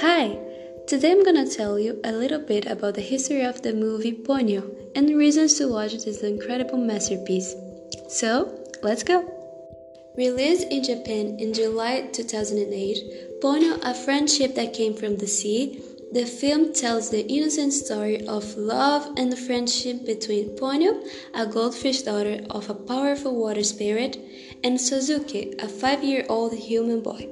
Hi! Today I'm gonna tell you a little bit about the history of the movie Ponyo and reasons to watch this incredible masterpiece. So, let's go! Released in Japan in July 2008, Ponyo, a friendship that came from the sea, the film tells the innocent story of love and friendship between Ponyo, a goldfish daughter of a powerful water spirit, and Sosuke, a five year old human boy.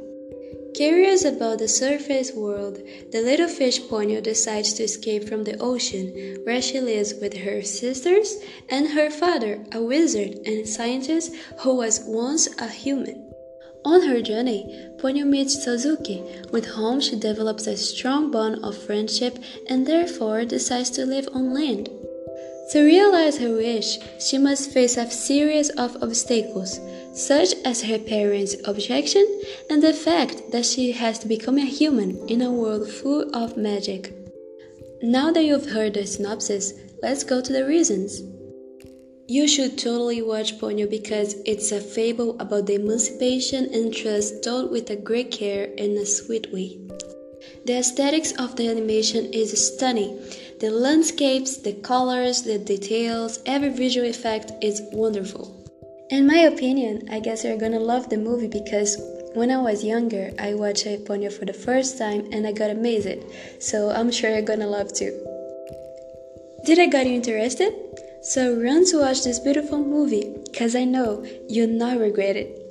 Curious about the surface world, the little fish Ponyo decides to escape from the ocean, where she lives with her sisters and her father, a wizard and scientist who was once a human. On her journey, Ponyo meets Sosuke, with whom she develops a strong bond of friendship and therefore decides to live on land. To realize her wish, she must face a series of obstacles, such as her parents' objection and the fact that she has to become a human in a world full of magic. Now that you've heard the synopsis, let's go to the reasons. You should totally watch Ponyo because it's a fable about the emancipation and trust told with a great care and a sweet way. The aesthetics of the animation is stunning the landscapes, the colors, the details, every visual effect is wonderful. In my opinion, I guess you're gonna love the movie because when I was younger, I watched Ponyo for the first time and I got amazed. So I'm sure you're gonna love too. Did I got you interested? So run to watch this beautiful movie, cause I know you'll not regret it.